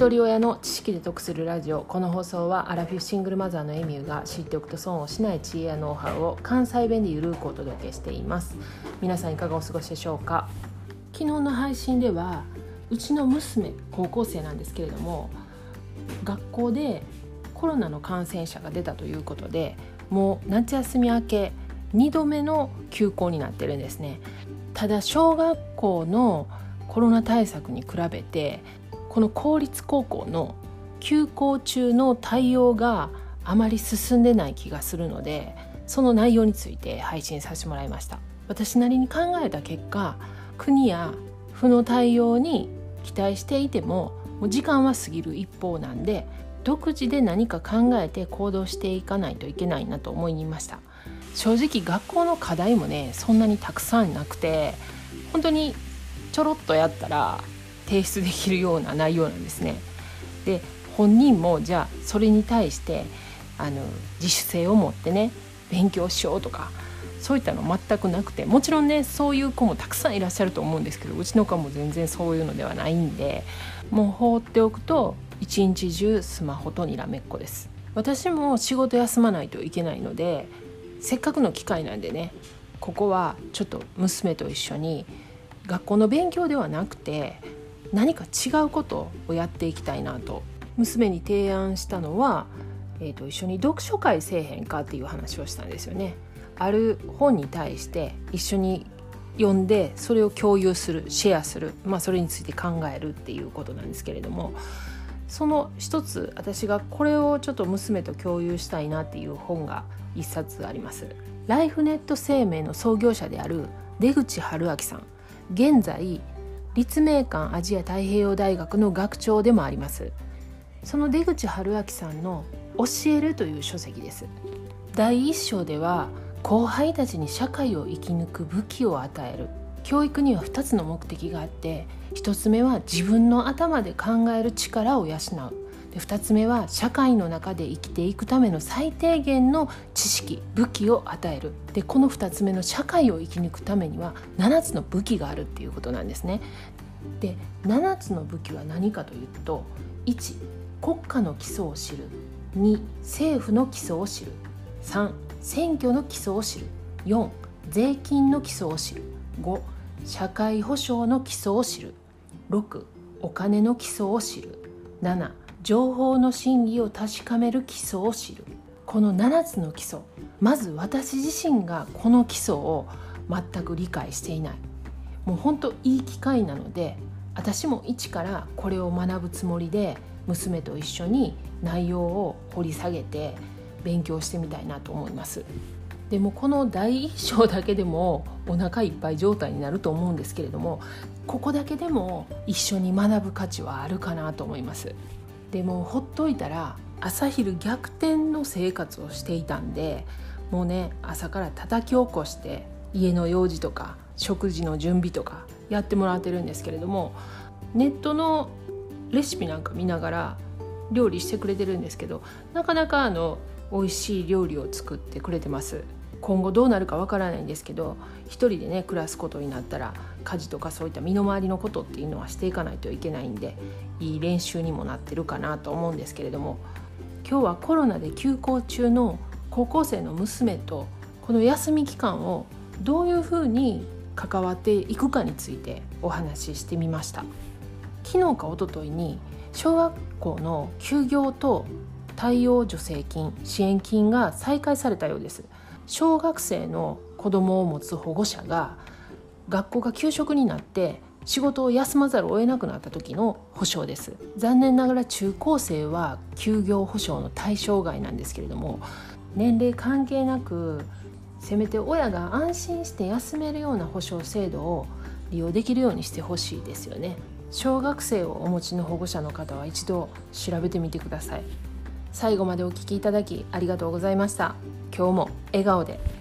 一人親の知識で得するラジオ。この放送はアラフィフシングルマザーのエミューが知っておくと損をしない知恵やノウハウを関西弁でゆるくお届けしています。皆さんいかがお過ごしでしょうか？昨日の配信ではうちの娘高校生なんですけれども学校でコロナの感染者が出たということでもう夏休み明け2度目の休校になってるんですね。ただ小学校のコロナ対策に比べてこの公立高校の休校中の対応があまり進んでない気がするのでその内容について配信させてもらいました。私なりに考えた結果国や府の対応に期待していてももう時間は過ぎる一方なんで独自で何か考えて行動していかないといけないなと思いました。正直学校の課題もねそんなにたくさんなくて本当にちょろっとやったら提出できるような内容なんですね。で本人もじゃあそれに対してあの自主性を持ってね勉強しようとかそういったの全くなくてもちろんねそういう子もたくさんいらっしゃると思うんですけどうちの子も全然そういうのではないんでもう放っておくと一日中スマホとにらめっこです私も仕事休まないといけないのでせっかくの機会なんでねここはちょっと娘と一緒に学校の勉強ではなくて何か違うことをやっていきたいなと娘に提案したのは、えーと、一緒に読書会せえへんかっていう話をしたんですよね。ある本に対して一緒に読んでそれを共有するシェアする、まあ、それについて考えるっていうことなんですけれどもその一つ私がこれをちょっと娘と共有したいなっていう本が一冊あります。ライフネット生命の創業者である出口春明さん現在立命館アジア太平洋大学の学長でもあります。その出口春明さんの「教える」という書籍です。第一章では後輩たちに社会を生き抜く武器を与える。教育には2つの目的があって1つ目は自分の頭で考える力を養う。で2つ目は社会の中で生きていくための最低限の知識武器を与える。でこの2つ目の社会を生き抜くためには7つの武器があるっていうことなんですね。で7つの武器は何かというと1国家の基礎を知る。2政府の基礎を知る。3選挙の基礎を知る。4税金の基礎を知る。5社会保障の基礎を知る。6お金の基礎を知る。7情報の真偽を確かめる基礎を知る。この7つの基礎。まず私自身がこの基礎を全く理解していない。もうほんといい機会なので私も一からこれを学ぶつもりで娘と一緒に内容を掘り下げて勉強してみたいなと思います。でもこの第一章だけでもお腹いっぱい状態になると思うんですけれどもここだけでも一緒に学ぶ価値はあるかなと思います。でもほっといたら朝昼逆転の生活をしていたんでもうね朝から叩き起こして家の用事とか食事の準備とかやってもらってるんですけれどもネットのレシピなんか見ながら料理してくれてるんですけどなかなかあの美味しい料理を作ってくれてます。今後どうなるかわからないんですけど一人でね暮らすことになったら家事とかそういった身の回りのことっていうのはしていかないといけないんでいい練習にもなってるかなと思うんですけれども今日はコロナで休校中の高校生の娘とこの休み期間をどういうふうに関わっていくかについてお話ししてみました。昨日か一昨日に小学校の休業と対応助成金支援金が再開されたようです。小学生の子供を持つ保護者が学校が給食になって仕事を休まざるを得なくなった時の保障です。残念ながら中高生は休業保障の対象外なんですけれども年齢関係なくせめて親が安心して休めるような保障制度を利用できるようにしてほしいですよね。小学生をお持ちの保護者の方は一度調べてみてください。最後までお聴きいただきありがとうございました。今日も笑顔で。